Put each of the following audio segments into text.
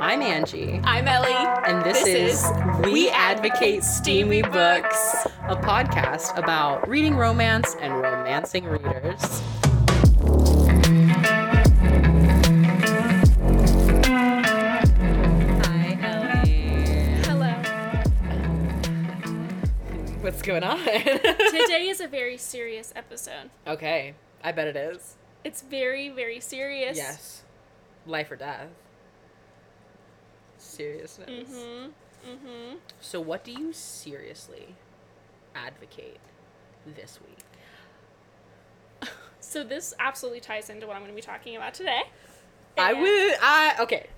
I'm Angie, I'm Ellie. and this, This is, is We We Advocate Steamy Steamy Books, Books. a podcast about reading romance and romancing readers. Hi, Ellie. Hello. What's going on? Today is a very serious episode. okay, I bet it is. It's very, very serious. Yes. Life or death. Seriousness. Mm-hmm. Mm-hmm. So, what do you seriously advocate this week? So this absolutely ties into what I'm going to be talking about today. I And would. I okay.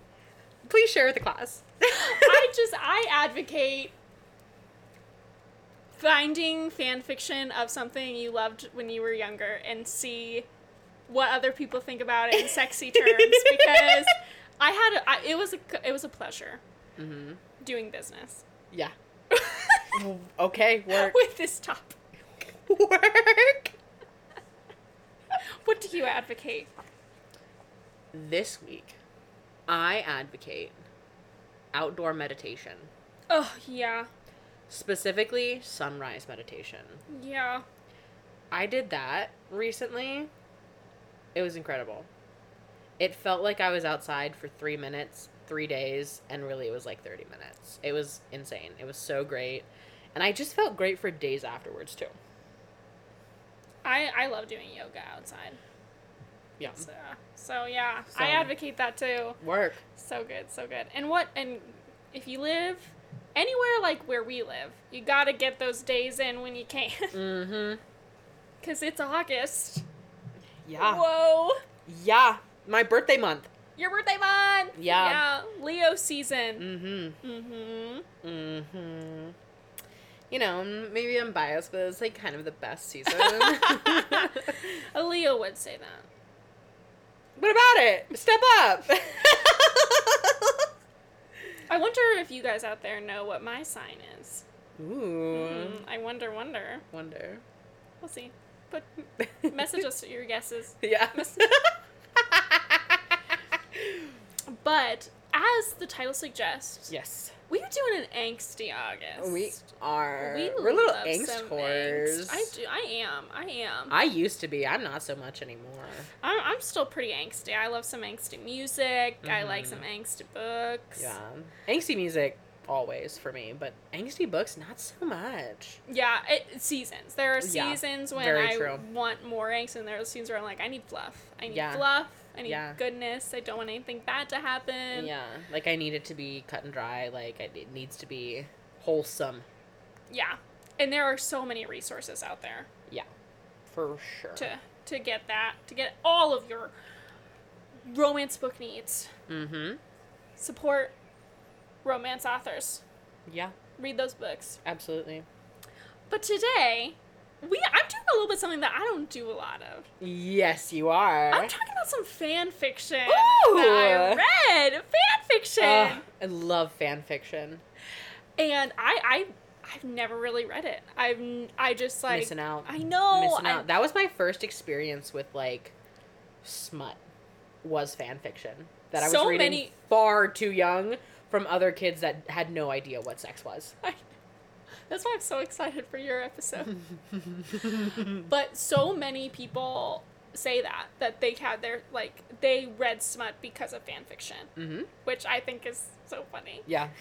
Please share with the class. I just I advocate finding fan fiction of something you loved when you were younger and see what other people think about it in sexy terms because I had a, I, it was a it was a pleasure mm-hmm. doing business Yeah. okay. Work. with this topic. work. What do you advocate? This week, I advocate outdoor meditation, Oh yeah, specifically sunrise meditation. yeah. I did that recently. It was incredible. It felt like I was outside for three minutes, three days, and really it was like 30 minutes. It was insane. It was so great. And I just felt great for days afterwards, too. I I love doing yoga outside. Yeah. So, so yeah, So- I advocate that too. Work. So good, so good. And what and if you live anywhere like where we live, you got to get those days in when you can Mm hmm. cuz it's August. Yeah. Whoa. Yeah. My birthday month. Your birthday month. Yeah. Yeah, Leo season. Mm Mhm. hmm. Mm hmm. You know, maybe I'm biased, but it's like kind of the best season. A Leo would say that. what about it? Step up. I wonder if you guys out there know what my sign is. Ooh. Mm, I wonder, wonder. Wonder. We'll see. But message us your guesses. Yeah. But as the title suggests, yes. we are doing an angsty August. We are. We are little angst whores. angst. I do. I am. I am. I used to be. I'm not so much anymore. I'm, I'm still pretty angsty. I love some angsty music. I like Mhm. some angsty books. Yeah. Angsty music always for me, but angsty books not so much. Yeah. It, seasons. There are Yeah, seasons when I true. want more angst, and there are seasons where I'm like, I need fluff. I need Yeah. fluff. I need Yeah. goodness. I don't want anything bad to happen. yeah. Like I need it to be cut and dry. Like it it needs to be wholesome. Yeah. And there are so many resources out there. Yeah. For sure. to to get that to get all of your romance book needs Mm-hmm. support romance authors Yeah. read those books Absolutely. but today we i'm doing a little bit something that i don't do a lot of Yes, you are. i'm talking about some fan fiction Ooh. that i read fan fiction I love fan fiction. and i i i've never really read it i've i just like Missing out. i know missing I- out. That was my first experience with like smut was fan fiction that I was So reading many- far too young from other kids that had no idea what sex was. I, that's why I'm so excited for your episode. but so many people say that that they had their like they read smut because of fan fiction, hmm which I think is so funny. Yeah.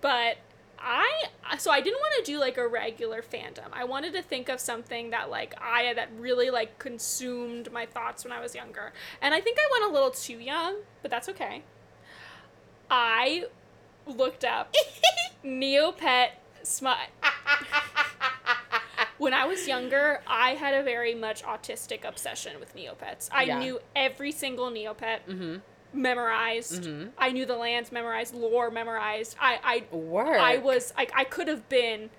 But I so I didn't want to do like a regular fandom. I wanted to think of something that like I that really like consumed my thoughts when I was younger. And I think I went a little too young, but that's okay. I looked up Neopet smut. When I was younger, I had a very much autistic obsession with Neopets. I Yeah. knew every single Neopet hmm memorized. Mhm. I knew the lands memorized, lore memorized. I I Work. I was like I could have been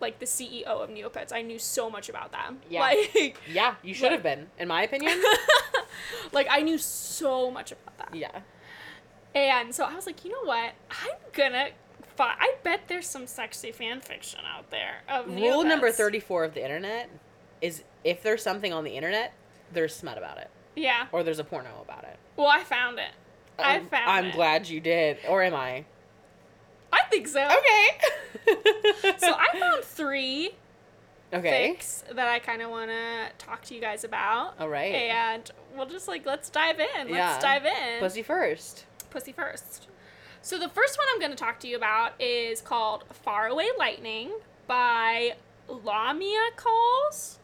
like the CEO of Neopets. I knew so much about them. Yeah. Like Yeah, you should have been, in my opinion. like I knew so much about that. yeah. And so I was like, you know what? I'm gonna. Fi- I bet there's some sexy fan fiction out there of Rule number 34 of the internet is if there's something on the internet, there's smut about it. Yeah. or there's a porno about it. Well, I found it. I Um, found I'm it. glad you did, or am I? I think so. Okay. So I found three okay. fics that I kind of want to talk to you guys about. All right. And we'll just like let's dive in. Let's Yeah. dive in. Pussy first. Pussy first. So the first one I'm going to talk to you about is called Faraway Lightning by Lamia Calls.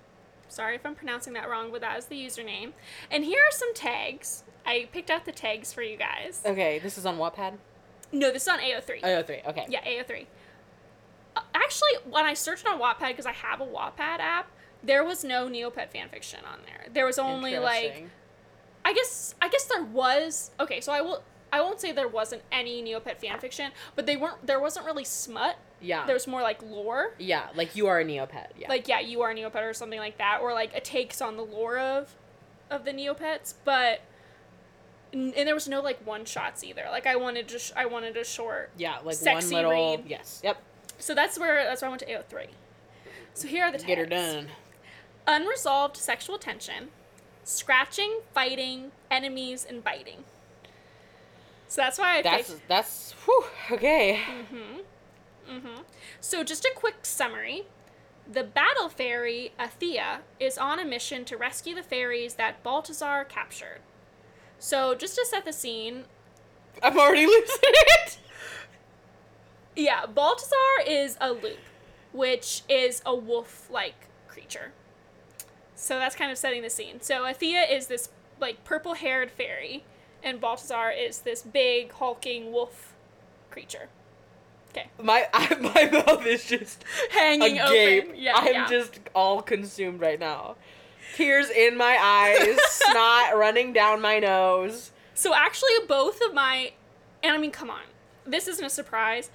Sorry if I'm pronouncing that wrong, but that is the username. And here are some tags. I picked out the tags for you guys. Okay, this is on Wattpad. No, this is on AO3. Oh, three. Okay. Yeah, AO3. Uh, actually, when I searched on Wattpad, because I have a Wattpad app, there was no Neopet fanfiction on there. There was only like I guess I guess there was okay, so I will I won't say there wasn't any Neopet fanfiction, but they weren't there wasn't really smut. Yeah. There was more like lore. Yeah, like you are a Neopet. Yeah. Like yeah, you are a Neopet or something like that, or like a takes on the lore of of the Neopets, but and there was no like one shots either. Like I wanted just I wanted a short yeah, like sexy one little. read. Yes. Yep. So that's where that's where I went to AO3. So here are the tags. Get her done. Unresolved sexual tension, scratching, fighting, enemies, and biting. So that's why I That's picked. that's. Whew, okay. hmm Mhm. So just a quick summary. The battle fairy, Aethia, is on a mission to rescue the fairies that Balthazar captured. So just to set the scene, I'm already losing it. yeah, Balthazar is a Lupe, which is a wolf-like creature. So that's kind of setting the scene. So Aethia is this like purple-haired fairy, and Balthazar is this big hulking wolf creature. Okay, My I, my mouth is just hanging agape. open. Yeah, I'm yeah. just all consumed right now. Tears in my eyes, snot running down my nose. So actually, both of my, and I mean, come on, this isn't a surprise.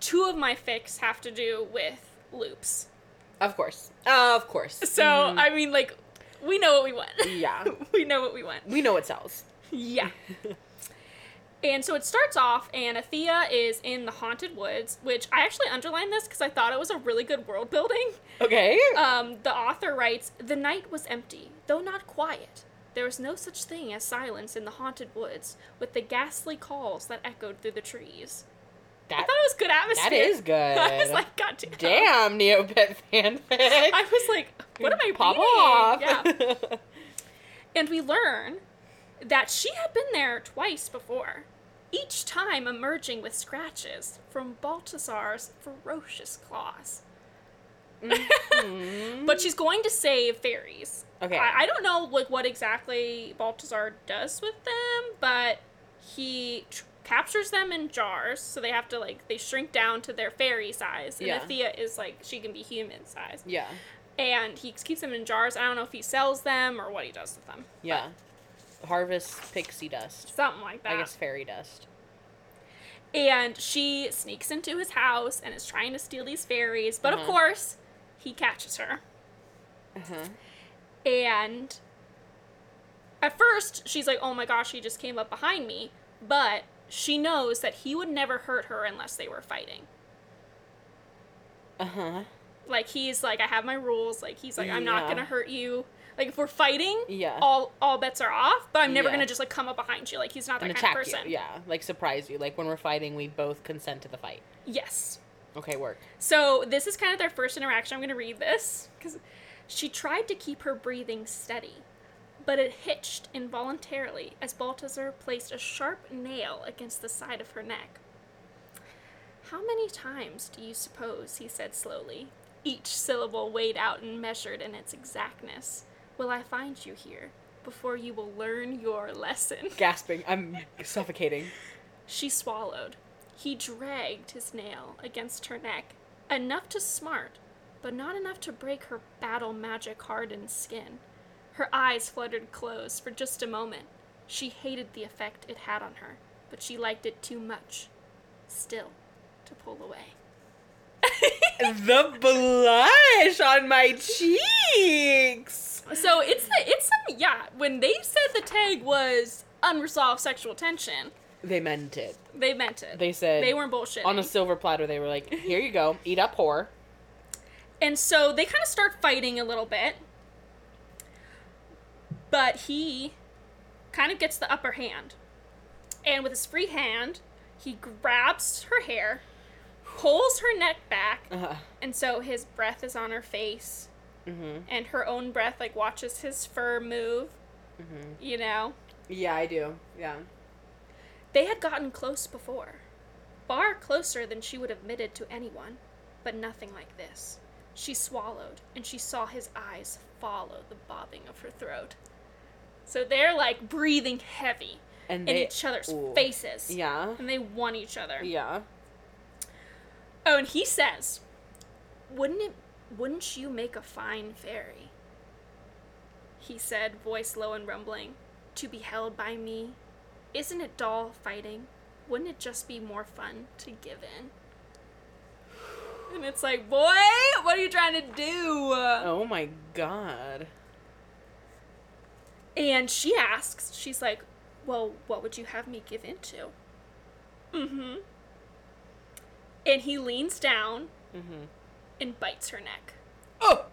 Two of my fics have to do with Lupes. Of course. of course. So Mhm. I mean, like, we know what we want. Yeah. we know what we want. we know it sells. Yeah. and so it starts off, and Aethia is in the haunted woods, which I actually underlined this because I thought it was a really good world building. Okay. Um, the author writes The night was empty, though not quiet. There was no such thing as silence in the haunted woods, with the ghastly calls that echoed through the trees. I thought it was good atmosphere. that is good. I was like, God damn. Damn, Neopet fanfic. I was like, what am I Pop reading? off. Yeah. And we learn that she had been there twice before, each time emerging with scratches from Balthazar's ferocious claws. Mhm. But she's going to save fairies. Okay. I, I don't know like what exactly Balthazar does with them, but he tr- captures them in jars, so they have to like they shrink down to their fairy size. And Yeah. Aethia is like she can be human size, yeah. and he keeps them in jars. I don't know if he sells them or what he does with them. Yeah. Harvest pixie dust. Something like that. I guess fairy dust. And she sneaks into his house and is trying to steal these fairies, but of Uh-huh. course, he catches her. Uh-huh. And at first, she's like, oh my gosh, he just came up behind me. But she knows that he would never hurt her unless they were fighting. Uh-huh. Like, he's like, I have my rules. Like, he's like, I'm not gonna hurt you. Like, if we're fighting, Yeah. all all bets are off. But I'm never Yeah. gonna just like come up behind you. Like, he's not that and kind of person. you. Yeah. Like surprise you. Like when we're fighting, we both consent to the fight. Yes. Okay, work. So this is kind of their first interaction. I'm going to read this because she tried to keep her breathing steady, but it hitched involuntarily as Balthazar placed a sharp nail against the side of her neck. How many times do you suppose, he said slowly, each syllable weighed out and measured in its exactness, will I find you here before you will learn your lesson? Gasping. I'm suffocating. She swallowed. He dragged his nail against her neck, enough to smart, but not enough to break her battle magic hardened skin. Her eyes fluttered closed for just a moment. She hated the effect it had on her, but she liked it too much, still, to pull away. the blush on my cheeks. So it's the it's some yeah. When they said the tag was unresolved sexual tension, They meant it. they meant it. They said they weren't bullshitting. on a silver platter. They were like, "Here you go, eat up, whore." And so they kind of start fighting a little bit. But he kind of gets the upper hand. And with his free hand, he grabs her hair, pulls her neck back, Uh, and so his breath is on her face, mm-hmm. and her own breath like watches his fur move, Mm-hmm. you know. Yeah, I do. Yeah. They had gotten close before. Far closer than she would have admitted to anyone, but nothing like this. She swallowed, and she saw his eyes follow the bobbing of her throat. So they're like breathing heavy And in each other's ooh. faces. Yeah. And they want each other. Yeah. Oh, and he says, "Wouldn't it? Wouldn't you make a fine fairy?" He said, voice low and rumbling, "To be held by me, isn't it dull fighting? Wouldn't it just be more fun to give in?" And it's like, boy, what are you trying to do? Oh my god. And she asks, she's like, "Well, what would you have me give into?" Mm-hmm. And he leans down Mm-hmm. And bites her neck. Oh.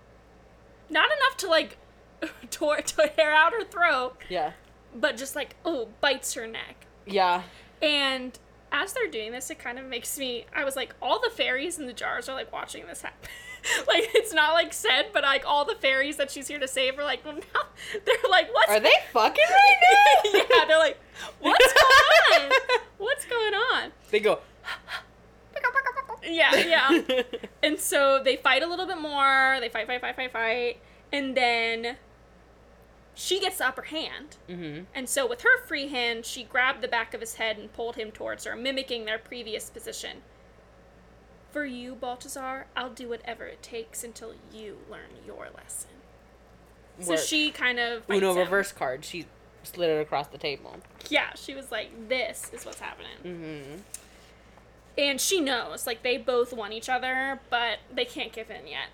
not enough to like tore to hair out her throat, Yeah. but just like oh bites her neck. Yeah. And as they're doing this, it kind of makes me. I was like, all the fairies in the jars are like watching this happen. like it's not like said, but like all the fairies that she's here to save are like, well, they're like, what's Are they fucking right now? yeah, they're like, what's going on? What's going on? They go. Yeah, yeah. And so they fight a little bit more. They fight, fight, fight, fight, fight. And then she gets the upper hand. mm-hmm. And so with her free hand, she grabbed the back of his head and pulled him towards her, mimicking their previous position. For you, Balthazar, I'll do whatever it takes until you learn your lesson. So she kind of Uno him. reverse card. She slid it across the table. Yeah, she was like, "This is what's happening," Mm-hmm. And she knows. Like they both want each other, but they can't give in yet.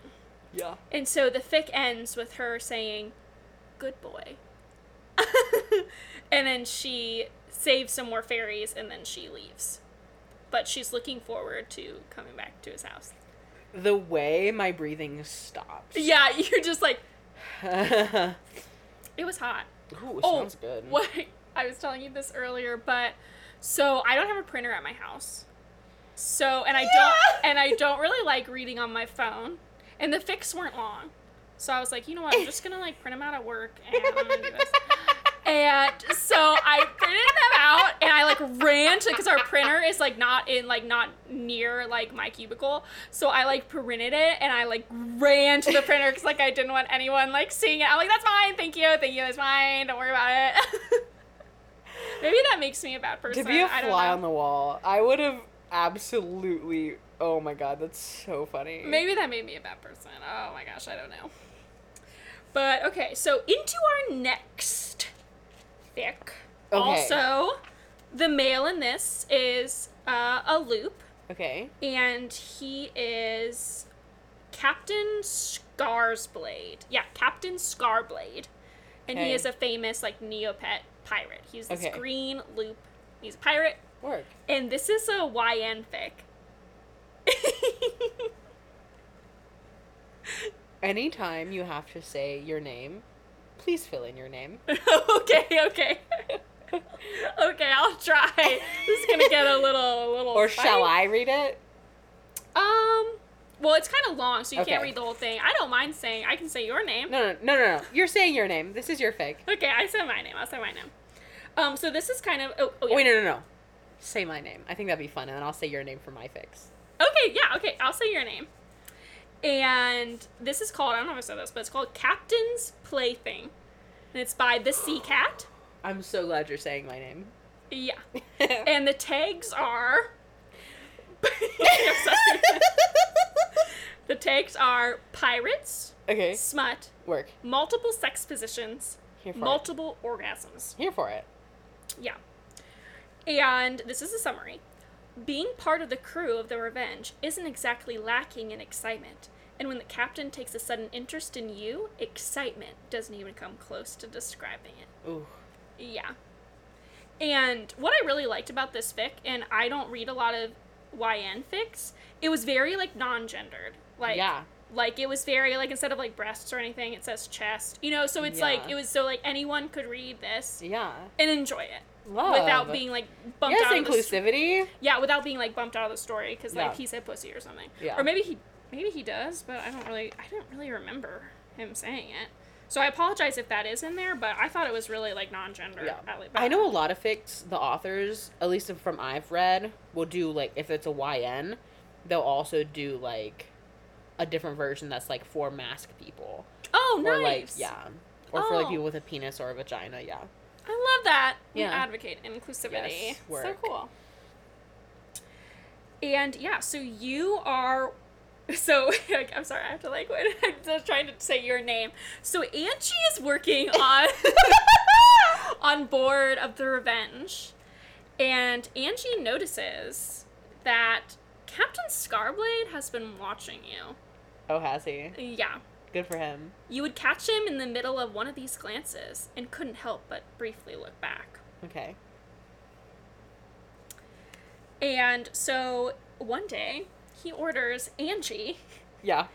Yeah. And so the fic ends with her saying, "Good boy," and then she saves some more fairies, and then she leaves. But she's looking forward to coming back to his house. The way my breathing stops. Yeah, you're just like, it was hot. Oh, sounds good. What I was telling you this earlier, but so I don't have a printer at my house. So and I don't and I don't really like reading on my phone. And the fics weren't long. So I was like, you know what, I'm just gonna like print them out at work and I'm gonna do this. And so I printed them out and I like ran to because our printer is like not in like not near like my cubicle. So I like printed it and I like ran to the printer because like I didn't want anyone like seeing it. I'm like, that's fine, thank you, thank you, that's fine, don't worry about it. Maybe that makes me a bad person. to be a fly on the wall, I would have absolutely. Oh my god, that's so funny. Maybe that made me a bad person. Oh my gosh, I don't know. But okay, so into our next fic. Okay. Also, the male in this is uh, a Lupe, Okay. and he is Captain Scarsblade. Yeah, Captain Scarblade, and he is a famous like Neopet pirate. He's this Okay. green Lupe. He's a pirate, Work. and this is a YN fic. Anytime you have to say your name, please fill in your name. okay, okay. okay, I'll try. This is gonna get a little, a little. Or shall I read it? Um. Well, it's kind of long, so you can't read the whole thing. I don't mind saying. I can say your name. No, no, no, no, no. You're saying your name. This is your fic. Okay, I said my name. I'll say my name. Um. So this is kind of. Oh. oh yeah. Oh, wait, no, no, no. Say my name. I think that'd be fun, and then I'll say your name for my fix. Okay. Yeah. Okay. I'll say your name. And this is called. I don't know if I said this, but it's called Captain's Plaything, and it's by the Sea Cat. I'm so glad you're saying my name. Yeah. And the tags are. The tags are pirates, okay. smut, Work. multiple sex positions, Here for multiple orgasms. Here for it. Yeah. And this is a summary. Being part of the crew of the Revenge isn't exactly lacking in excitement. And when the captain takes a sudden interest in you, excitement doesn't even come close to describing it. Ooh. Yeah. And what I really liked about this fic, and I don't read a lot of YN fics, it was very like non-gendered. Like Yeah. Like it was very like instead of like breasts or anything, it says chest. You know, so it's like it was so like anyone could read this Yeah. and enjoy it Love. without being like bumped yes, out of the s- inclusivity. yeah, without being like bumped out of the story because like Yeah. he said pussy or something. Yeah. Or maybe he maybe he does, but I don't really I don't really remember him saying it. So I apologize if that is in there, but I thought it was really like non-gender. Yeah. I know a lot of fics, the authors, at least from I've read, will do like if it's a YN, they'll also do like a different version that's like for masc people. Oh, nice. Or like yeah. Or for like Oh. people with a penis or a vagina, yeah. I love that. You Yeah. advocate inclusivity. Yes, so cool. And yeah, so you are. So like, I'm sorry, I have to like wait. I'm just trying to say your name. So Angie is working on on board of the Revenge, and Angie notices that Captain Scarblade has been watching you. Oh, has he? Yeah. Good for him. You would catch him in the middle of one of these glances and couldn't help but briefly look back. Okay. And so one day he orders Angie Yeah.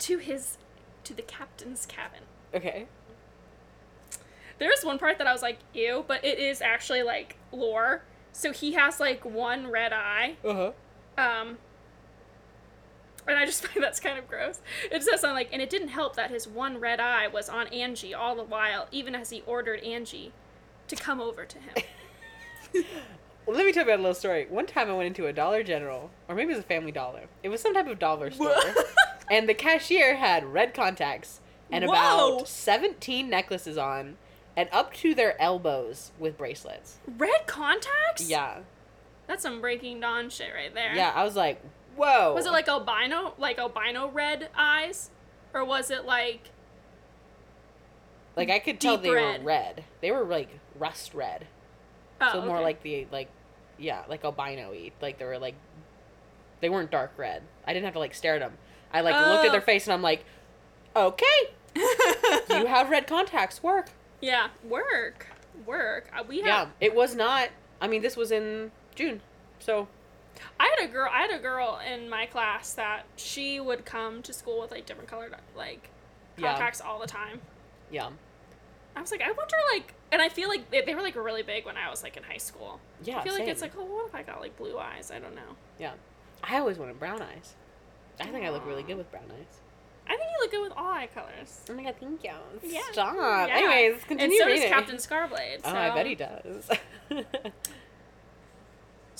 to his to the captain's cabin. Okay. There is one part that I was like, ew, but it is actually like lore. So he has like one red eye. Uh huh. Um and I just find that's kind of gross. It says something like, and it didn't help that his one red eye was on Angie all the while, even as he ordered Angie to come over to him. Well, let me tell you about a little story. One time I went into a Dollar General, or maybe it was a Family Dollar. It was some type of dollar store. and the cashier had red contacts and Whoa. about 17 necklaces on and up to their elbows with bracelets. red contacts? Yeah. That's some Breaking Dawn shit right there. Yeah, I was like, whoa. Was it like albino, like albino red eyes, or was it like Like I could tell they red? were red. They were like rust red. oh, so more like the like yeah, like albino y. Like they were like they weren't dark red. I didn't have to like stare at them. I like looked at Oh. their face and I'm like, "Okay, you have red contacts. Work." yeah, work, work. Uh, we Yeah, it was not. I mean, this was in June. So, I had a girl. I had a girl in my class that she would come to school with like different colored like Yeah. contacts all the time. yeah. I was like, I wonder like, and I feel like they, they were like really big when I was like in high school. Yeah, I feel like it's like, oh, what if I got like blue eyes? I don't know. Yeah. I always wanted brown eyes. I think I look really good with brown eyes. I think you look good with all eye colors. Oh my god, thank you. Yeah. Stop. Yeah. Anyways, And continue so reading. does Captain Scarblade. Oh, I bet he does.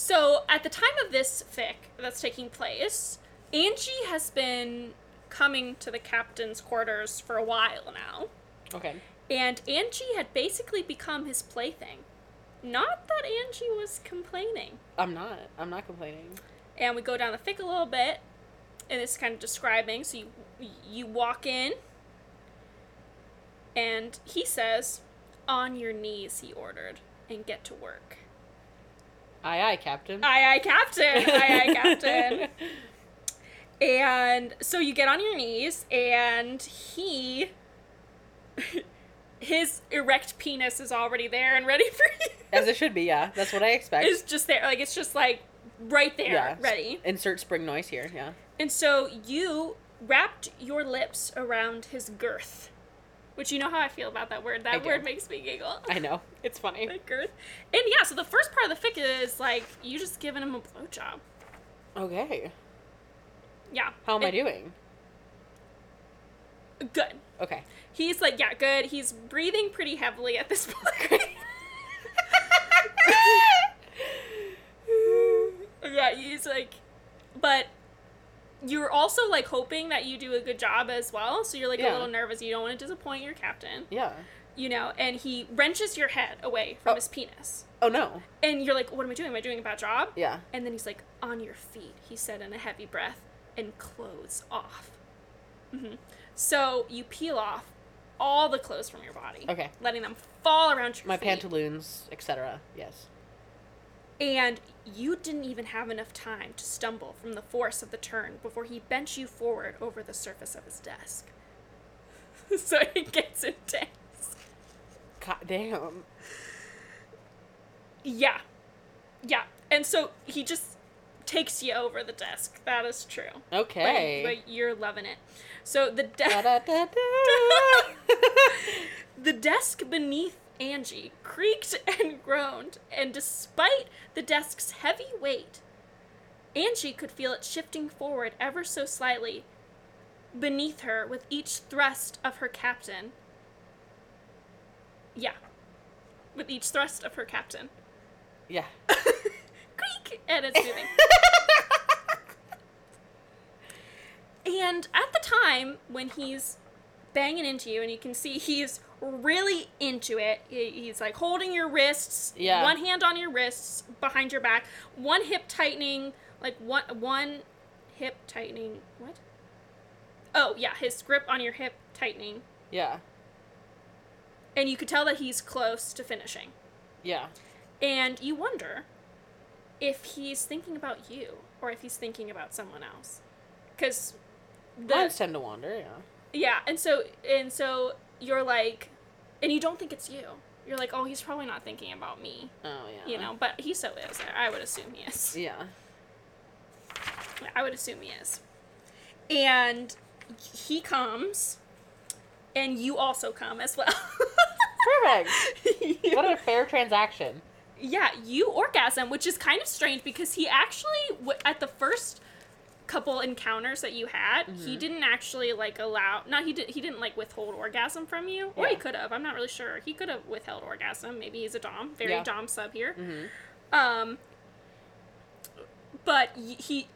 So, at the time of this fic that's taking place, Angie has been coming to the captain's quarters for a while now, okay. and Angie had basically become his plaything. Not that Angie was complaining. I'm not. I'm not complaining. And we go down the fic a little bit, and it's kind of describing. So you you walk in, and he says, "On your knees," he ordered, "and get to work." Aye, aye, Captain. Aye, aye, Captain. aye, aye, Captain. And so you get on your knees, and he. His erect penis is already there and ready for you. As it should be, yeah. That's what I expect. It's just there. Like, it's just like right there, yeah. ready. Insert spring noise here, yeah. And so you wrapped your lips around his girth. Which you know how I feel about that word. That word makes me giggle. I know. It's funny. the girth. And yeah, so the first part of the fic is like you just giving him a blowjob. Okay. Yeah. How am I doing? Good. Okay. He's like, yeah, good. He's breathing pretty heavily at this point. yeah, he's like, but you're also like hoping that you do a good job as well. So you're like Yeah. a little nervous. You don't want to disappoint your captain, yeah. you know. And he wrenches your head away from Oh. his penis, Oh no. and you're like, what am I doing? Am I doing a bad job? Yeah. And then he's like, on your feet. He said in a heavy breath, and clothes off. hmm So you peel off all the clothes from your body. Okay. Letting them fall around your My feet. pantaloons, etc. Yes. And you didn't even have enough time to stumble from the force of the turn before he bent you forward over the surface of his desk. so it gets intense. God damn. Yeah. Yeah. And so he just takes you over the desk. That is true. Okay. But, but you're loving it. So the desk. The desk beneath Angie creaked and groaned, and despite the desk's heavy weight, Angie could feel it shifting forward ever so slightly beneath her with each thrust of her captain. Yeah. With each thrust of her captain. yeah. Creak! And it's moving. and at the time when he's banging into you, and you can see he's really into it, he's like holding your wrists, Yeah. one hand on your wrists behind your back, one hip tightening, like one one hip tightening. What? Oh yeah, his grip on your hip tightening, Yeah. and you could tell that he's close to finishing. Yeah. And you wonder if he's thinking about you or if he's thinking about someone else. Cuz the Minds tend to wander, yeah. yeah, and so and so you're like and you don't think it's you. You're like, "Oh, he's probably not thinking about me." Oh, yeah. You know, but he so is. I would assume he is. Yeah. I would assume he is. And he comes and you also come as well. Perfect. What a fair transaction. Yeah, you orgasm, which is kind of strange because he actually, at the first couple encounters that you had, he didn't actually like allow. Not he did. He didn't like withhold orgasm from you, or he could have. I'm not really sure. He could have withheld orgasm. Maybe he's a dom, very Yeah. dom sub here. hmm Um, but he,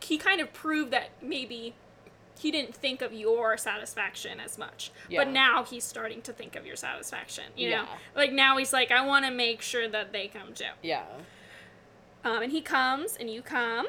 he kind of proved that maybe he didn't think of your satisfaction as much. Yeah. But now he's starting to think of your satisfaction. You know, Yeah. like now he's like, I want to make sure that they come too. Yeah. Um, and he comes, and you come.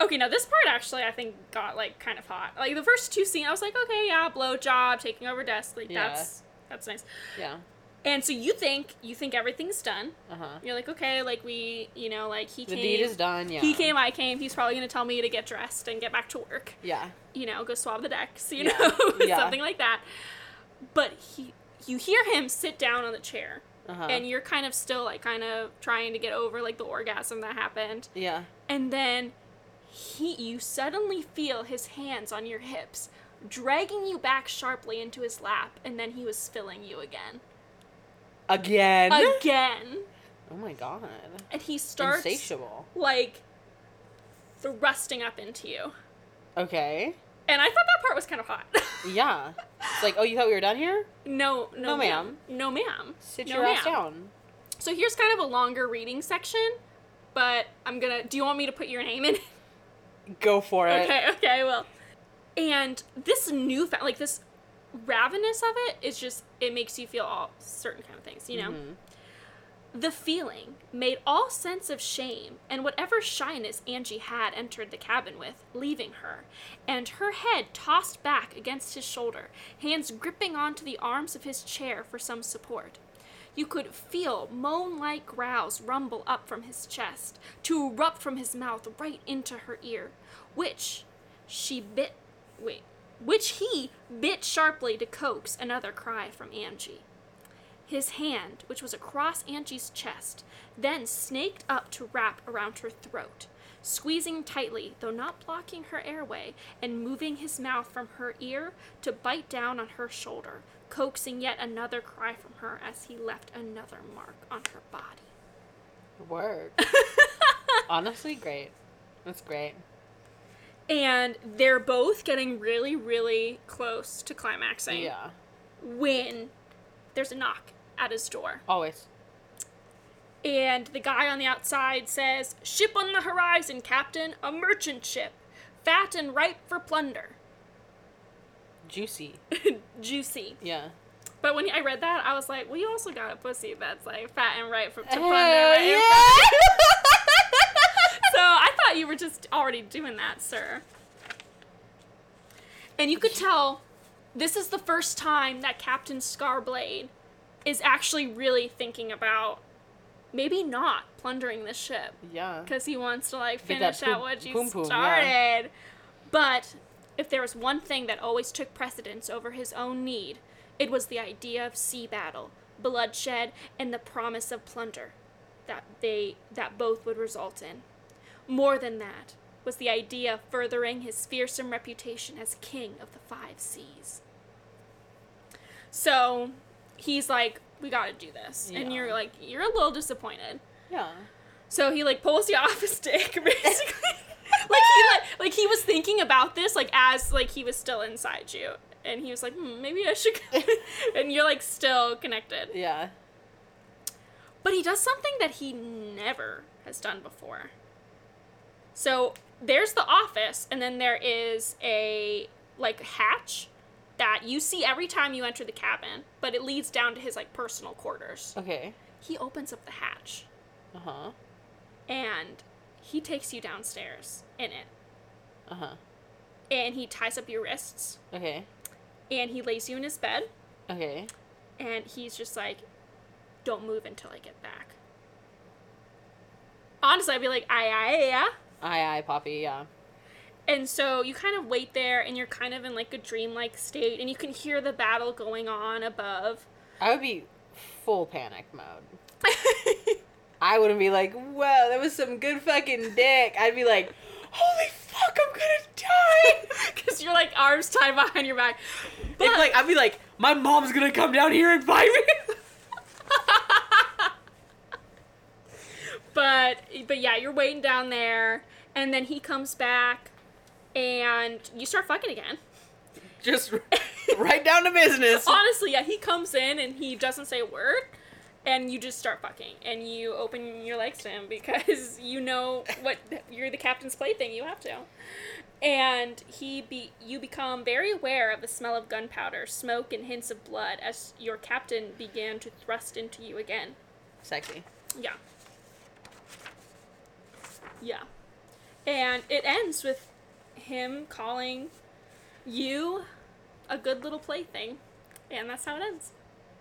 Okay, now this part actually I think got like kind of hot. Like the first two scenes, I was like, okay, yeah, blow job, taking over desk, like Yeah. that's that's nice. Yeah. And so you think you think everything's done. Uh huh. You're like, okay, like we, you know, like he The came. The deed is done, yeah. He came, I came. He's probably gonna tell me to get dressed and get back to work. Yeah. You know, go swab the decks. You Yeah. know, Yeah. something like that. But he, you hear him sit down on the chair, Uh huh. and you're kind of still like kind of trying to get over like the orgasm that happened, yeah. and then he, you suddenly feel his hands on your hips, dragging you back sharply into his lap, and then he was filling you again, Again. again, oh my god. and he starts Insatiable. like thrusting up into you. Okay. And I thought that part was kind of hot. Yeah. It's like, oh, you thought we were done here? no, no, No, ma'am. No, ma'am. Sit no, your ass down. So here's kind of a longer reading section, but I'm gonna. Do you want me to put your name in? Go for it. okay, okay, I will. And this new, like this ravenous of it is just it makes you feel all certain kind of things, you know. Mhm. The feeling made all sense of shame and whatever shyness Angie had entered the cabin with, leaving her, and her head tossed back against his shoulder, hands gripping onto the arms of his chair for some support. You could feel moan like growls rumble up from his chest, to erupt from his mouth right into her ear, which she bit. Wait. Which he bit sharply to coax another cry from Angie. His hand, which was across Angie's chest, then snaked up to wrap around her throat, squeezing tightly, though not blocking her airway, and moving his mouth from her ear to bite down on her shoulder, coaxing yet another cry from her as he left another mark on her body. Work. Honestly, great. That's great. And they're both getting really, really close to climaxing Yeah. when there's a knock at his door. Always. And the guy on the outside says, Ship on the horizon, Captain, a merchant ship, fat and ripe for plunder. Juicy. Juicy. Yeah. But when I read that, I was like, well, you also got a pussy that's like fat and ripe from to right? yeah. So I thought you were just already doing that, sir. And you could tell this is the first time that Captain Scarblade is actually really thinking about maybe not plundering the ship yeah. because he wants to like finish out what you started. yeah. But if there was one thing that always took precedence over his own need, it was the idea of sea battle, bloodshed, and the promise of plunder. that they that both would result in. More than that was the idea of furthering his fearsome reputation as king of the five seas. So he's like, "We got to do this," and you're like, "You're a little disappointed." Yeah. So he like pulls you off a stick, basically. Like he like like he was thinking about this like as like he was still inside you, and he was like, hmm, maybe I should. go." and you're like still connected. Yeah. But he does something that he never has done before. So there's the office, and then there is a like hatch that you see every time you enter the cabin, but it leads down to his like personal quarters. Okay. He opens up the hatch Uh huh. and he takes you downstairs in it. Uh huh. And he ties up your wrists Okay. and he lays you in his bed Okay. and he's just like, Don't move until I get back. Honestly, I'd be like, aye, aye, yeah. Aye, aye, Poppy. Yeah. And so you kind of wait there and you're kind of in like a dreamlike state and you can hear the battle going on above. I would be full panic mode. I wouldn't be like, "Wow, that was some good fucking dick." I'd be like, "Holy fuck, I'm gonna die!" Because you're like arms tied behind your back. But, like I'd be like, "My mom's gonna come down here and find me." but but yeah, you're waiting down there, and then he comes back, and you start fucking again. Just right down to business. Honestly, yeah, he comes in and he doesn't say a word, and you just start fucking, and you open your legs to him because you know what you're the captain's plaything. You have to, and he be you become very aware of the smell of gunpowder, smoke, and hints of blood as your captain began to thrust into you again. Sexy. Yeah. Yeah. And it ends with him calling you a good little plaything. And that's how it ends.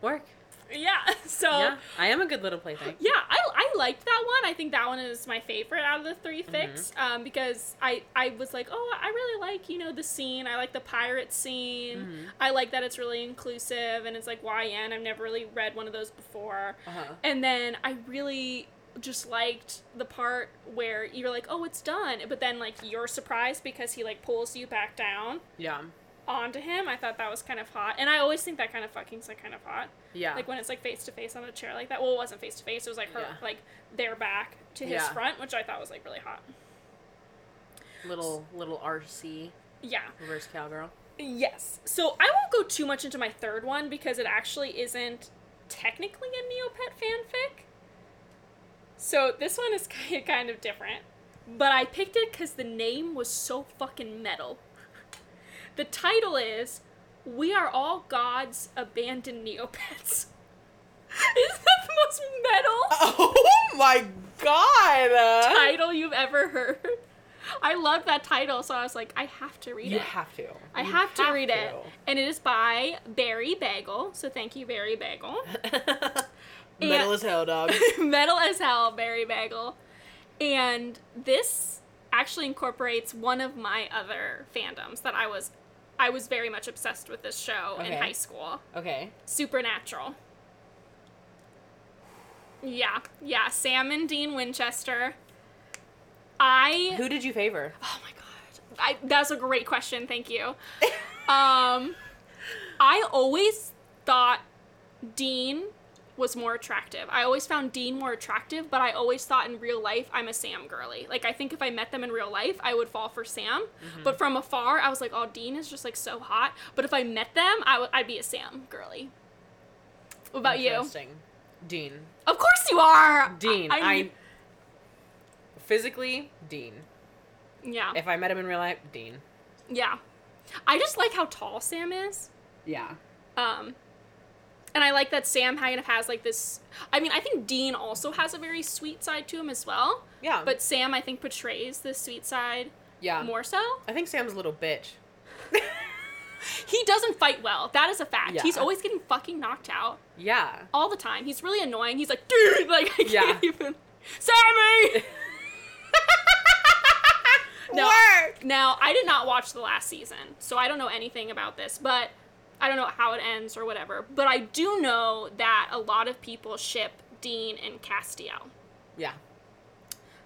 Work. Yeah. So Yeah, I am a good little plaything. yeah, I, I liked that one. I think that one is my favorite out of the three fics um, because I, I was like, oh, I really like, you know, the scene. I like the pirate scene. Mhm. I like that it's really inclusive and it's like YN. I've never really read one of those before. Uh-huh. And then I really just liked the part where you're like, oh, it's done. But then, like, you're surprised because he, like, pulls you back down Yeah. Onto him. I thought that was kind of hot. And I always think that kind of fucking's, like, kind of hot. Yeah. Like, when it's, like, face to face on a chair like that. Well, it wasn't face to face. It was, like, her, Yeah. like, their back to his Yeah. front, which I thought was, like, really hot. little little RC Yeah. reverse cowgirl. Yes. So I won't go too much into my third one because it actually isn't technically a Neopet fanfic. So this one is kind of, kind of different. But I picked it because the name was so fucking metal. The title is We Are All Gods Abandoned Neopets. Isn't that the most metal Oh my god! uh, title you've ever heard? I love that title, so I was like, I have to read You it. You have to. I You have to read it. And it is by Barry Bagel. So thank you, Barry Bagel. Metal as hell, dog. Metal as hell, Barry Bagel. And this actually incorporates one of my other fandoms that I was I was very much obsessed with this show in high school. Okay. Supernatural. Yeah, yeah, Sam and Dean Winchester. I Who did you favor? Oh my god. I, that's a great question. Thank you. um, I always thought Dean was more attractive. I always found Dean more attractive, but I always thought in real life I'm a Sam girly. Like I think if I met them in real life, I would fall for Sam. But from afar, I was like, "Oh, Dean is just like so hot." But if I met them, I would I'd be a Sam girly. What about you? Dean. Of course you are. Dean. I, I, physically Dean. yeah. If I met him in real life, Dean. Yeah. I just like how tall Sam is. Yeah. Um, and I like that Sam kind of has like this. I mean, I think Dean also has a very sweet side to him as well. Yeah. But Sam, I think, portrays the sweet side yeah. more so. I think Sam's a little bitch. He doesn't fight well. That is a fact. Yeah. He's always getting fucking knocked out Yeah. all the time. He's really annoying. He's like, dude, like I Yeah. can't even. Sammy. No. Work. Now, I did not watch the last season, so I don't know anything about this, but I don't know how it ends or whatever. But I do know that a lot of people ship Dean and Castiel. Yeah.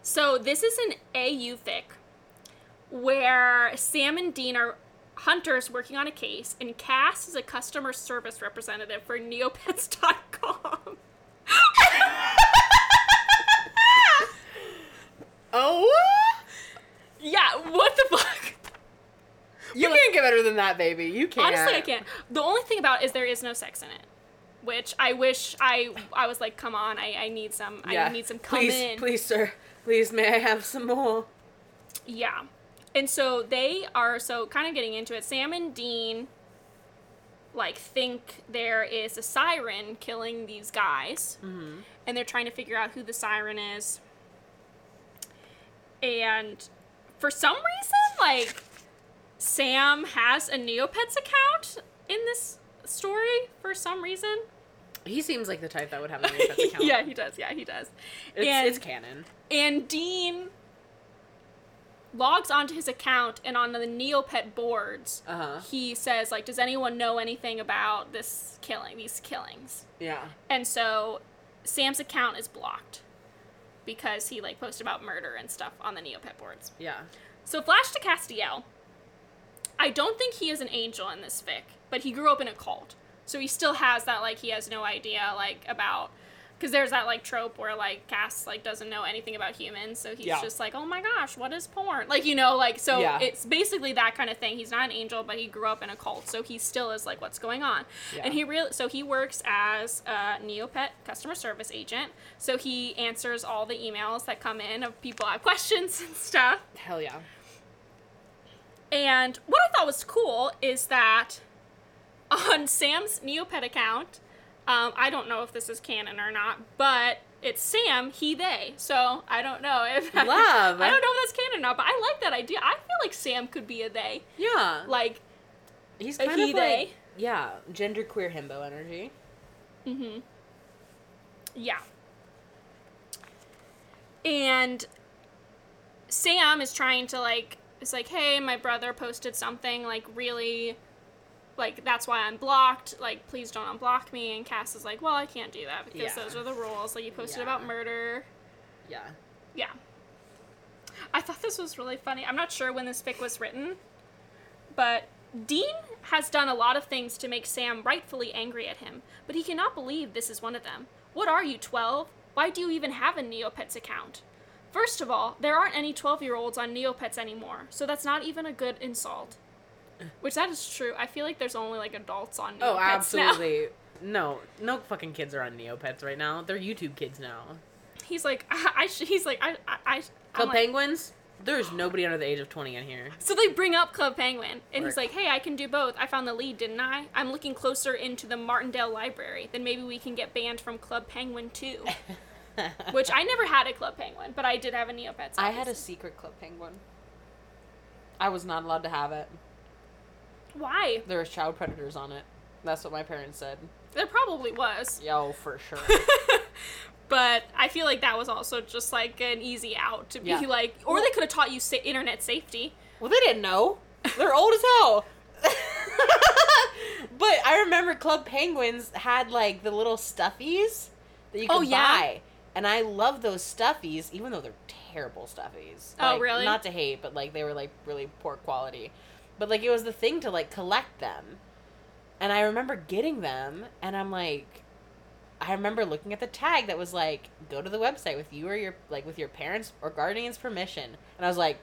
So this is an AU fic where Sam and Dean are hunters working on a case, and Cass is a customer service representative for Neopets.com. Oh. yeah, what the fuck? You like- can't get better than that, baby. You can't. Honestly, I can't. The only thing about it is there is no sex in it, which I wish I I was like, come on, I, I need some. I need some come please, in. Please, sir. Please, may I have some more? Yeah. And so they are so kind of getting into it. Sam and Dean like think there is a siren killing these guys. Mm-hmm. And they're trying to figure out who the siren is. And for some reason, like Sam has a Neopets account in this story for some reason. He seems like the type that would have a Neopets account. yeah, he does. Yeah, he does. it's, and- it's canon. And Dean logs onto his account and on the Neopet boards, Uh huh. he says like, "Does anyone know anything about this killing? These killings?" Yeah. And so Sam's account is blocked because he like posted about murder and stuff on the Neopet boards. Yeah. So flash to Castiel. I don't think he is an angel in this fic, but he grew up in a cult. So he still has that like he has no idea like about because there's that like trope where like Cass like doesn't know anything about humans, so he's Yeah. just like, oh my gosh, what is porn? Like you know, like so Yeah. it's basically that kind of thing. He's not an angel, but he grew up in a cult, so he still is like, what's going on? Yeah. And he real so he works as a Neopet customer service agent. So he answers all the emails that come in of people have questions and stuff. Hell yeah. And what I thought was cool is that on Sam's Neopet account, um, I don't know if this is canon or not, but it's Sam, he, they. So I don't know if Love. I don't know if that's canon or not, but I like that idea. I feel like Sam could be a they. Yeah. Like, He's a kind he, of they. like yeah, gender queer himbo energy. mm-hmm. Yeah. And Sam is trying to like it's like, hey, my brother posted something like really like that's why I'm blocked. Like, please don't unblock me. And Cass is like, well, I can't do that because Yeah. those are the rules. Like, you posted Yeah. about murder. Yeah. Yeah. I thought this was really funny. I'm not sure when this fic was written, but Dean has done a lot of things to make Sam rightfully angry at him, but he cannot believe this is one of them. What are you, 12? Why do you even have a Neopets account? First of all, there aren't any 12 year olds on Neopets anymore, so that's not even a good insult. Which that is true. I feel like there's only like adults on oh, Neopets Oh, now. absolutely. No, no fucking kids are on Neopets right now. They're YouTube kids now. He's like, I, I sh- he's like, I, I, I Club like, Penguins, there's nobody under the age of 20 in here. So they bring up Club Penguin, and he's like, "Hey, I can do both. I found the lead, didn't I? I'm looking closer into the Martindale Library. Then maybe we can get banned from Club Penguin too." Which I never had a Club Penguin, but I did have a Neopets. I had a secret Club Penguin. I was not allowed to have it. Why? There was child predators on it. That's what my parents said. There probably was, Yo, oh, for sure. but I feel like that was also just like an easy out to be Yeah. like, or they could have taught you sa- internet safety. well, they didn't know. They're old as hell. but I remember Club Penguins had like the little stuffies that you oh, could Oh, yeah? buy. And I love those stuffies, even though they're terrible stuffies. Oh, Like, really? Not to hate, but like they were like really poor quality. But like it was the thing to like collect them. And I remember getting them and I'm like I remember looking at the tag that was like go to the website with you or your like with your parents or guardian's permission. And I was like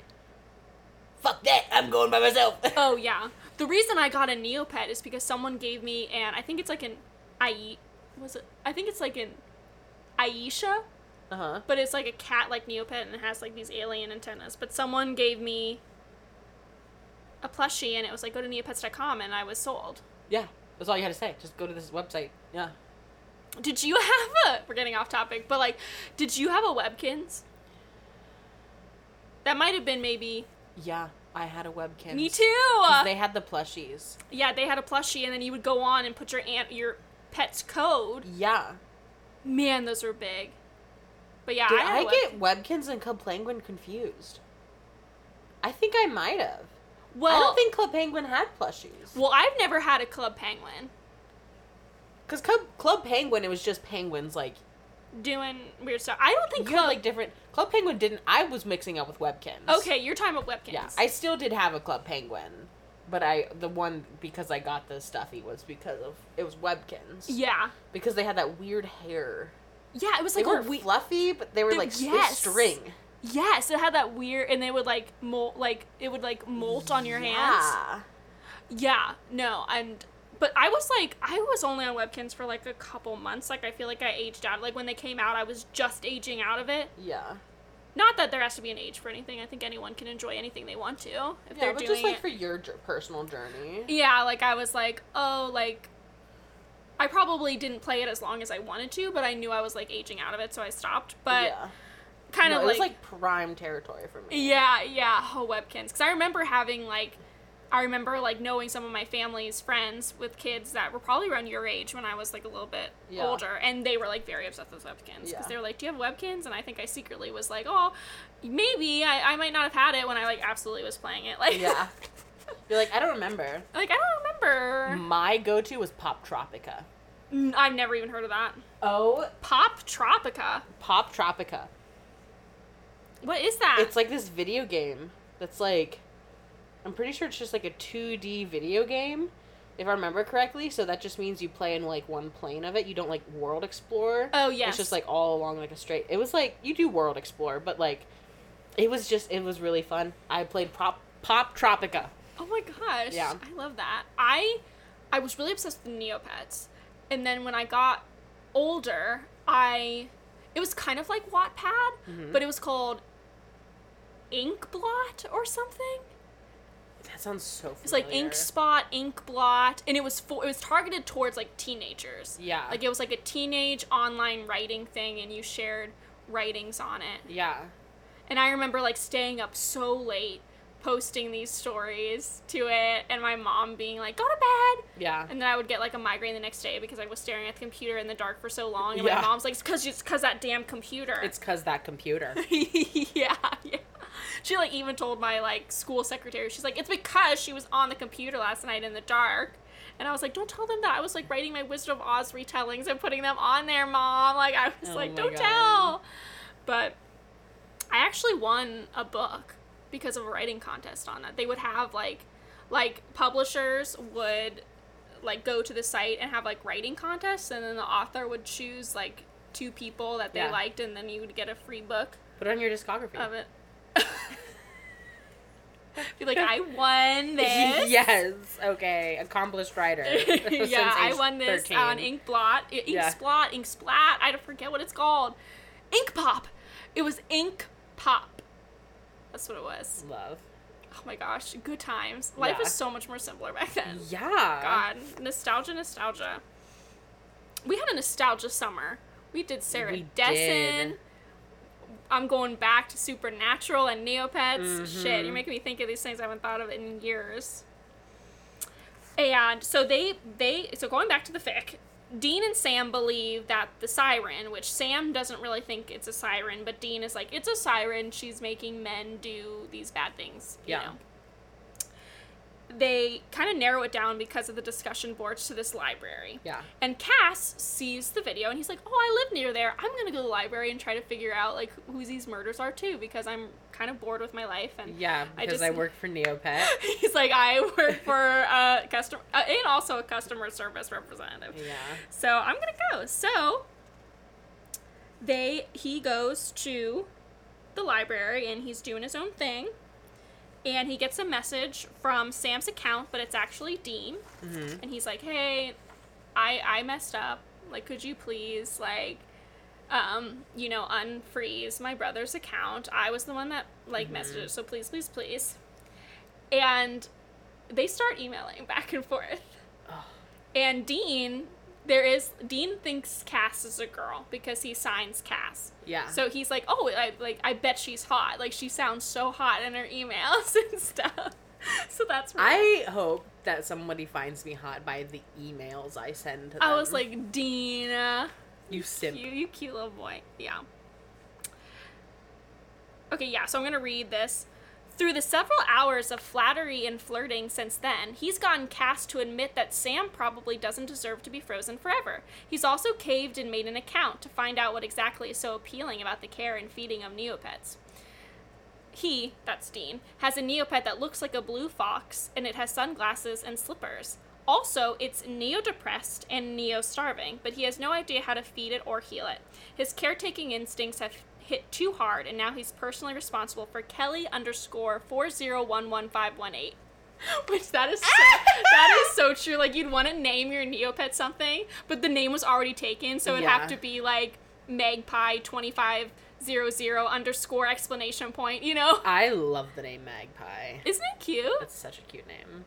fuck that. I'm going by myself. Oh yeah. The reason I got a Neopet is because someone gave me and I think it's like an I eat was it I think it's like an Aisha, uh-huh. but it's like a cat like Neopet and it has like these alien antennas. But someone gave me a plushie and it was like go to neopets.com and I was sold. Yeah. That's all you had to say. Just go to this website. Yeah. Did you have a we're getting off topic, but like did you have a Webkinz? That might have been maybe Yeah. I had a webkin. me too. They had the plushies. yeah, they had a plushie and then you would go on and put your aunt your pet's code. Yeah. Man, those were big. But yeah, Did I, I, get Webkinz and Club Penguin confused? I think I might have. well, I don't think Club Penguin had plushies. well, I've never had a Club Penguin. Because Club, Club Penguin, it was just penguins, like, doing weird stuff. I don't think You had like different Club Penguin didn't. I was mixing up with Webkinz. okay, you're talking about Webkinz. Yeah, I still did have a Club Penguin, but I the one because I got the stuffy was because of it was Webkinz. yeah, Because they had that weird hair. yeah. It was like They were a we- fluffy, but they were like yes. string. Yes, it had that weird, and they would like molt, like it would like molt on your hands. Yeah. Yeah, no, and but I was like, I was only on Webkinz for like a couple months. Like I feel like I aged out. Like when they came out, I was just aging out of it. Yeah. Not that there has to be an age for anything. I think anyone can enjoy anything they want to if Yeah, they're but doing just like it. for your personal journey. Yeah, like I was like, oh, like I probably didn't play it as long as I wanted to, but I knew I was like aging out of it, so I stopped. But yeah. kind No, of it was like, like prime territory for me. yeah, yeah, oh, Webkinz. Because I remember having like, I remember like knowing some of my family's friends with kids that were probably around your age when I was like a little bit Yeah. older, and they were like very obsessed with Webkinz because Yeah. they were like, "Do you have Webkinz?" And I think I secretly was like, "Oh, maybe I, I might not have had it when I like absolutely was playing it." Like, Yeah. You're like, I don't remember. like I don't remember. My go to was Poptropica. Mm, I've never even heard of that. Oh, Poptropica. Pop Tropica. What is that? It's like this video game that's like I'm pretty sure it's just like a 2D video game if I remember correctly, so that just means you play in like one plane of it. You don't like world explore. oh yes. It's just like all along like a straight. It was like you do world explore, but like it was just it was really fun. I played Pop Poptropica. Oh my gosh. Yeah. I love that. I I was really obsessed with Neopets. And then when I got older, I it was kind of like Wattpad, Mhm. but it was called Inkblot or something. That sounds so familiar. It's like Ink Spot, ink blot, and it was for, it was targeted towards like teenagers. Yeah. Like it was like a teenage online writing thing and you shared writings on it. yeah. And I remember like staying up so late posting these stories to it and my mom being like, go to bed. Yeah. And then I would get like a migraine the next day because I was staring at the computer in the dark for so long. And Yeah. my mom's like, it's because it's because that damn computer. It's cuz that computer. yeah, yeah. She like even told my like school secretary, she's like, it's because she was on the computer last night in the dark. And I was like, don't tell them that. I was like writing my Wizard of Oz retellings and putting them on there, mom. Like I was Oh like, don't God. tell. But I actually won a book because of a writing contest on that. They would have like like publishers would like go to the site and have like writing contests and then the author would choose like two people that they Yeah. liked and then you would get a free book Put it on your discography. of it. Be like, I won this. yes. Okay. Accomplished writer. Yeah, I won this 13. on Inkblot, Ink Yeah. Splot, Ink Splat. I forget what it's called. Inkpop. It was Ink Pop. That's what it was. Love. Oh my gosh, good times. Life Yeah. was so much more simpler back then. Yeah. God, nostalgia, nostalgia. We had a nostalgia summer. We did Sarah We Dessen. did. I'm going back to Supernatural and Neopets. Shit, Mhm. you're making me think of these things I haven't thought of in years. And so they they so going back to the fic, Dean and Sam believe that the siren, which Sam doesn't really think it's a siren, but Dean is like, it's a siren. She's making men do these bad things. You Yeah. know. They kind of narrow it down because of the discussion boards to this library. Yeah. And Cass sees the video and he's like, "Oh, I live near there. I'm gonna go to the library and try to figure out like who these murders are too, because I'm kind of bored with my life." And Yeah, because I, just- work for Neopet. he's like, "I work for a customer uh, and also a customer service representative." yeah. So I'm gonna go. So they he goes to the library and he's doing his own thing. And he gets a message from Sam's account, but it's actually Dean. Mm-hmm. And he's like, Hey, I I messed up. Like, could you please like um, you know, unfreeze my brother's account. I was the one that like messaged it, so please, please, please. And they start emailing back and forth. Oh. And Dean, there is Dean thinks Cass is a girl because he signs Cass. Yeah. So he's like, "Oh, I like I bet she's hot. Like she sounds so hot in her emails and stuff." So that's where I hope that somebody finds me hot by the emails I send to them. I was like, "Dean, uh, you simp. you you cute little boy." Yeah. Okay, yeah. So I'm gonna read this. Through the several hours of flattery and flirting since then, he's gotten Cass to admit that Sam probably doesn't deserve to be frozen forever. He's also caved and made an account to find out what exactly is so appealing about the care and feeding of Neopets. He, that's Dean, has a Neopet that looks like a blue fox, and it has sunglasses and slippers. Also, it's neo-depressed and neo-starving, but he has no idea how to feed it or heal it. His caretaking instincts have hit too hard, and now he's personally responsible for Kelly underscore four zero one one five one eight. Which that is so, that is so true. Like you'd want to name your Neopet something, but the name was already taken, so it'd Yeah. have to be like Magpie twenty five zero zero underscore explanation point. You know? I love the name Magpie. Isn't it cute? That's such a cute name.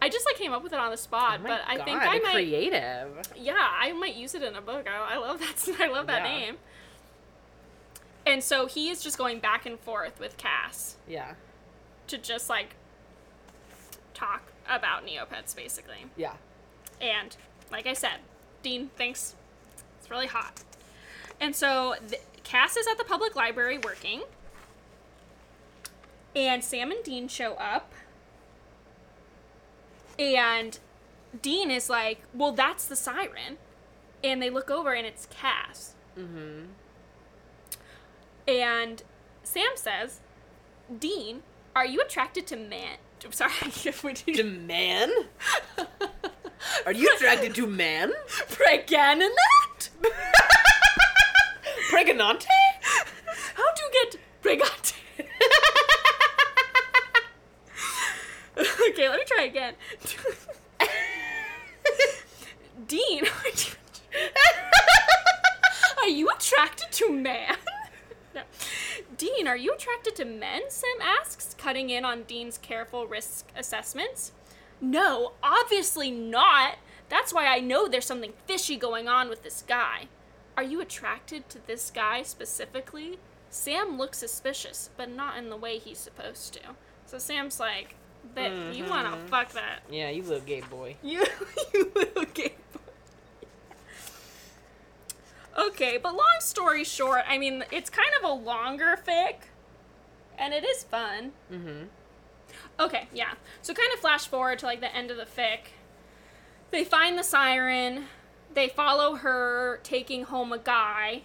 I just like came up with it on the spot, Oh but I think I might. creative. Yeah, I might use it in a book. I, I love that. I love that Yeah. name. And so he is just going back and forth with Cass Yeah. to just like talk about Neopets, basically. Yeah. And like I said, Dean thinks it's really hot. And so th- Cass is at the public library working. And Sam and Dean show up. And Dean is like, Well, that's the siren. And they look over and it's Cass. Mm-hmm. And Sam says, Dean, are you attracted to men? I'm sorry. you- To man? Are you attracted to man? Pregnant? Pregnante? How do you get pregnant? okay, let me try again. Dean, are you attracted to man? No. Dean, are you attracted to men? Sam asks, cutting in on Dean's careful risk assessments. No, obviously not. That's why I know there's something fishy going on with this guy. Are you attracted to this guy specifically? Sam looks suspicious, but not in the way he's supposed to. So Sam's like, that you wanna Mhm. fuck that. Yeah, you little gay boy. You, you little gay boy. Okay, but long story short, I mean, it's kind of a longer fic, and it is fun. Mm-hmm. Okay, yeah. So kind of flash forward to like the end of the fic. They find the siren. They follow her taking home a guy.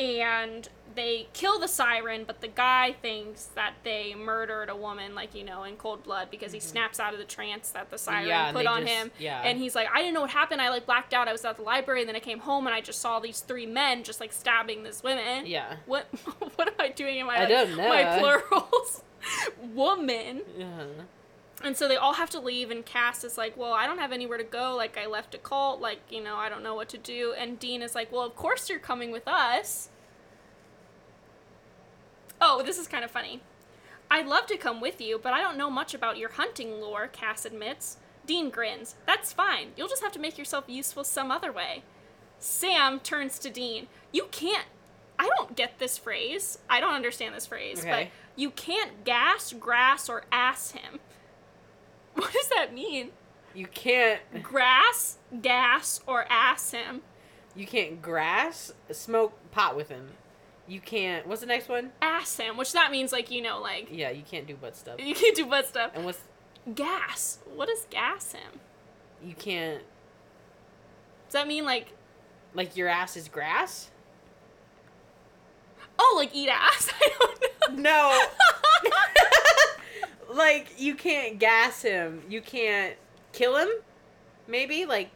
And they kill the siren, but the guy thinks that they murdered a woman, like, you know, in cold blood because he snaps out of the trance that the siren Mm-hmm. Yeah, put on just- him. yeah. And he's like, I didn't know what happened. I like blacked out. I was at the library, and then I came home and I just saw these three men just like stabbing this woman. Yeah. What what am I doing in my I like, don't know. my plurals? Woman. Uh-huh. And so they all have to leave, and Cass is like, Well, I don't have anywhere to go. Like, I left a cult. Like, you know, I don't know what to do. And Dean is like, Well, of course you're coming with us. Oh, this is kind of funny. I'd love to come with you, but I don't know much about your hunting lore, Cass admits. Dean grins. That's fine. You'll just have to make yourself useful some other way. Sam turns to Dean. You can't. I don't get this phrase. I don't understand this phrase, okay. but you can't gas, grass, or ass him. What does that mean? You can't. Grass, gas, or ass him. You can't grass smoke pot with him. You can't. What's the next one? Ass him, which that means like, you know, like Yeah, you can't do butt stuff. you can't do butt stuff. And what's Gas. What does gas him? you can't Does that mean like like your ass is grass? oh like eat ass? I don't know. No. like you can't gas him. You can't kill him. Maybe like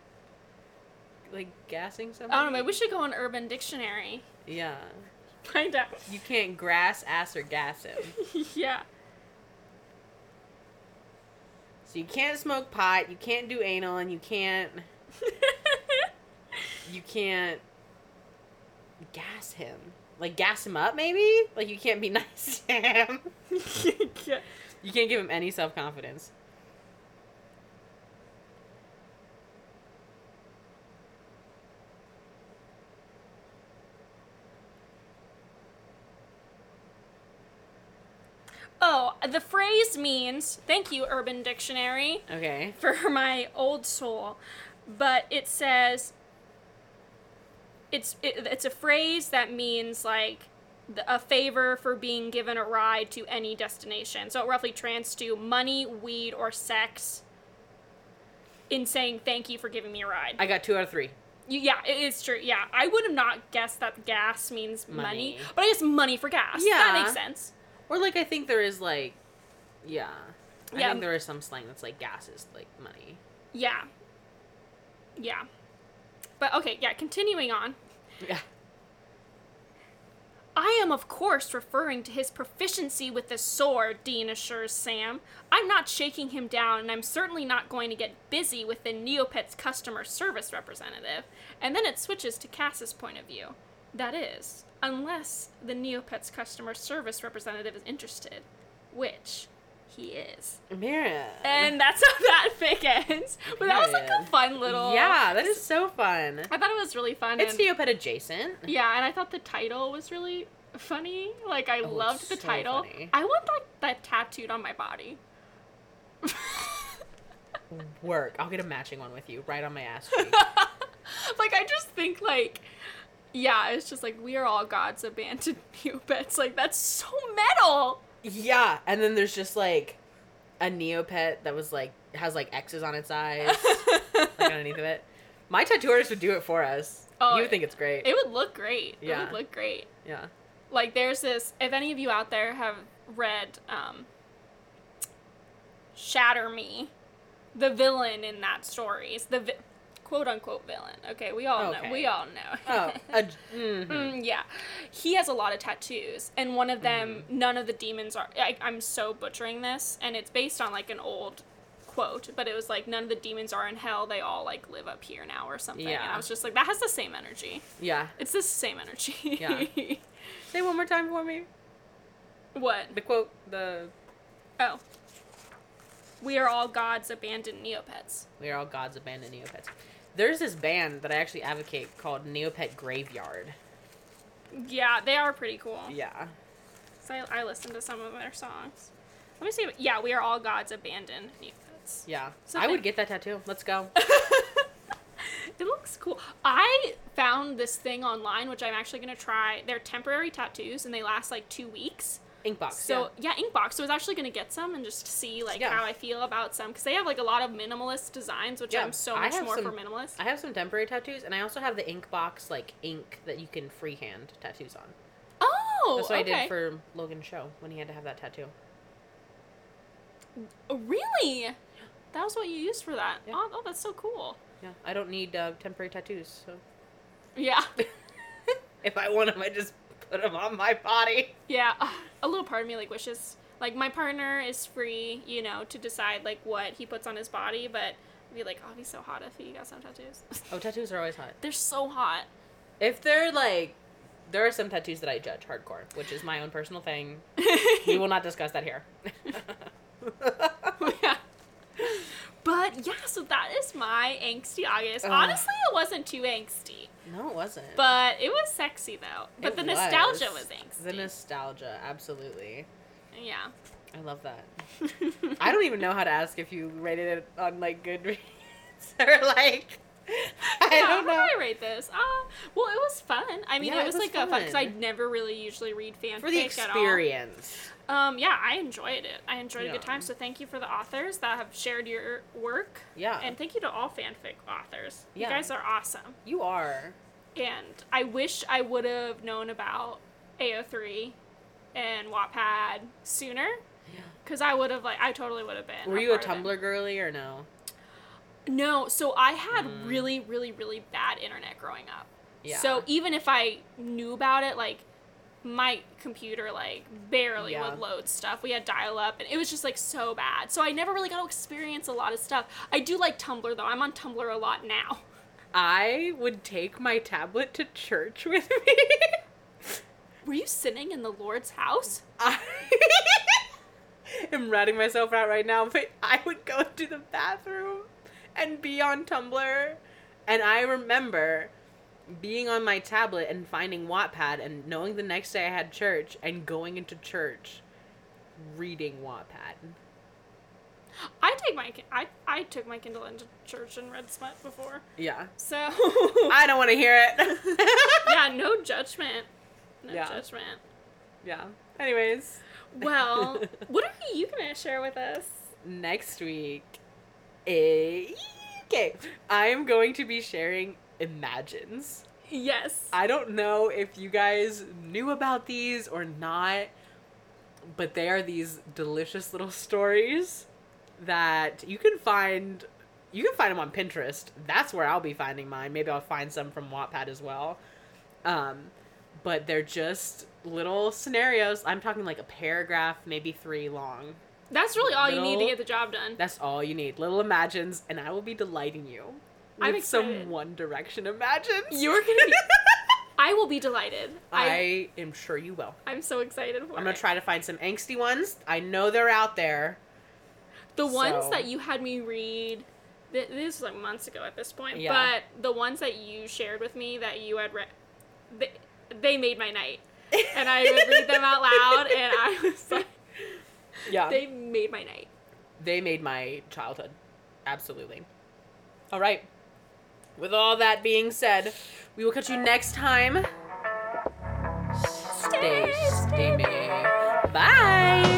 like gassing somebody. I don't know, maybe we should go on Urban Dictionary. Yeah. Find out. You can't grass, ass, or gas him. yeah. So you can't smoke pot. You can't do anal, and you can't you can't gas him. Like gas him up, maybe. Like you can't be nice to him. yeah. You can't give him any self confidence. Oh, the phrase means thank you, Urban Dictionary. Okay. for my old soul, but it says it's it, it's a phrase that means like a favor for being given a ride to any destination. So it roughly trans to money, weed, or sex in saying thank you for giving me a ride. I got two out of three. You, yeah, it is true. Yeah, I would have not guessed that gas means money, Money. but I guess money for gas. Yeah. that makes sense. Or like I think there is like, yeah, I Yeah. think there is some slang that's like gas is like money. Yeah, yeah. But okay, yeah. Continuing on, Yeah. I am of course referring to his proficiency with the sword. Dean assures Sam. I'm not shaking him down, and I'm certainly not going to get busy with the Neopets customer service representative. And then it switches to Cass's point of view. That is, unless the Neopets customer service representative is interested, which he is. Mira. And that's how that fic ends. But that was like a fun little. yeah, that is so fun. I thought it was really fun. It's and, Neopet adjacent. yeah, and I thought the title was really funny. Like I Oh, loved the so title. funny. I want that that tattooed on my body. Work. I'll get a matching one with you right on my ass cheek. like I just think like yeah, it's just like we are all gods abandoned Neopets. Like that's so metal. Yeah, and then there's just like a Neopet that was like has like X's on its eyes, like underneath of it. My tattoo artist would do it for us. Oh, you would think it's great. It would look great. Yeah. It would look great. yeah. like there's this if any of you out there have read um shatter me the villain in that story is the vi- quote unquote villain okay we all know we all know Oh, a, mhm. Mm, yeah he has a lot of tattoos and one of them Mm-hmm. none of the demons are I, i'm so butchering this and it's based on like an old quote but it was like none of the demons are in hell they all like live up here now or something and Yeah. i was just like that has the same energy yeah. it's the same energy Yeah. Say one more time for me. what The quote. The Oh. We are all gods abandoned Neopets. we are all gods abandoned Neopets. There's this band that I actually advocate called Neopet Graveyard. Yeah, they are pretty cool. Yeah. So I, I listened to some of their songs. Let me see. Yeah, we are all gods abandoned Neopets. Yeah. So I would get that tattoo. Let's go. It looks cool. I found this thing online, which I'm actually gonna try. They're temporary tattoos, and they last like two weeks. Inkbox. So yeah, Inkbox. So I was actually gonna get some and just see like Yeah. how I feel about some because they have like a lot of minimalist designs, which Yeah, I'm so much more some- for minimalist. I have some temporary tattoos, and I also have the Inkbox like ink that you can freehand tattoos on. oh, That's what okay. I did for Logan's show when he had to have that tattoo. Oh, really? That was what you used for that. Yeah. Oh, oh, that's so cool. Yeah, I don't need uh, temporary tattoos, so Yeah. if I want them, I just put them on my body. Yeah. A little part of me like wishes like my partner is free, you know, to decide like what he puts on his body, but I'd be like, oh, it'd so hot if he got some tattoos. Oh, tattoos are always hot. They're so hot. If they're like, there are some tattoos that I judge hardcore, which is my own personal thing. We will not discuss that here. yeah. But yeah, so that is my angsty August. Ugh. Honestly, it wasn't too angsty, no, it wasn't. but it was sexy though. But It the nostalgia was. was angsty. The nostalgia, absolutely. yeah. I love that. I don't even know how to ask if you rated it on like Goodreads or like. I Yeah, don't know. How did I rate this? Uh, well, it was fun. I mean, Yeah, it it was, was like a fun because I never really usually read fanfic For the experience. Um, yeah, I enjoyed it. I enjoyed a good time. So thank you for the authors that have shared your work, Yeah. and thank you to all fanfic authors. Yeah. You guys are awesome. you are. And I wish I would have known about AO3 and Wattpad sooner, Yeah. because I would have like I totally would have been. Were you a part of it. Tumblr girly or no? No, so I had Mm. really, really, really bad internet growing up. Yeah. So even if I knew about it, like my computer like barely Yeah. would load stuff. We had dial up and it was just like so bad. So I never really got to experience a lot of stuff. I do like Tumblr though. I'm on Tumblr a lot now. I would take my tablet to church with me. Were you sitting in the Lord's house? I am ratting myself out right now, but I would go to the bathroom and be on Tumblr. And I remember being on my tablet and finding Wattpad and knowing the next day I had church and going into church reading Wattpad. I take my I I took my Kindle into church and read smut before. Yeah. So I don't want to hear it. yeah, no judgment. No Yeah. judgment. Yeah. Anyways, Well, what are you gonna share with us? next week, okay, I'm going to be sharing Imagines. Yes. I don't know if you guys knew about these or not, but they are these delicious little stories that you can find. You can find them on Pinterest. That's where I'll be finding mine. Maybe I'll find some from Wattpad as well. Um, but they're just little scenarios. I'm talking like a paragraph, maybe three long. That's really all you need to get the job done. That's all you need. Little imagines, and I will be delighting you. With I'm some. One Direction imagines. You're gonna be. I will be delighted. I, I am sure you will. I'm so excited for I'm gonna it. try to find some angsty ones. I know they're out there. The ones that you had me read, th- this was like months ago at this point, Yeah. but the ones that you shared with me that you had read, they, they made my night. And I would read them out loud, and I was like, Yeah. They, made my night. they made my childhood. Absolutely. All right. With all that being said, we will catch you next time. Stay stay, steamy. Bye.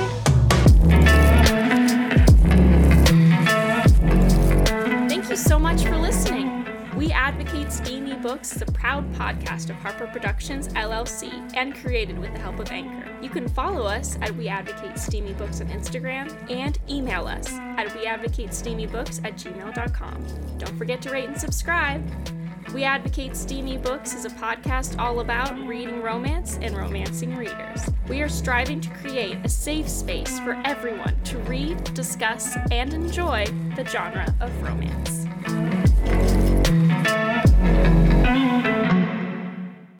We Advocate Steamy Books is a proud podcast of Harper Productions LLC and created with the help of Anchor. You can follow us at We Advocate Steamy Books on Instagram and email us at weadvocatesteamybooks at gmail.com. Don't forget to rate and subscribe. We Advocate Steamy Books is a podcast all about reading romance and romancing readers. We are striving to create a safe space for everyone to read, discuss, and enjoy the genre of romance.